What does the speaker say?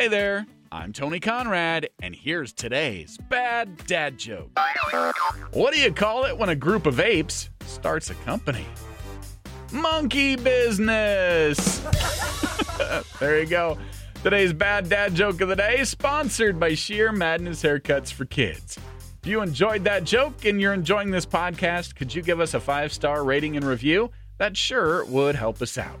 Hey there, I'm Tony Conrad, and here's today's bad dad joke. What do you call it when a group of apes starts a company? Monkey business! there you go. Today's bad dad joke of the day, sponsored by Sheer Madness Haircuts for Kids. If you enjoyed that joke and you're enjoying this podcast, could you give us a five star rating and review? That sure would help us out.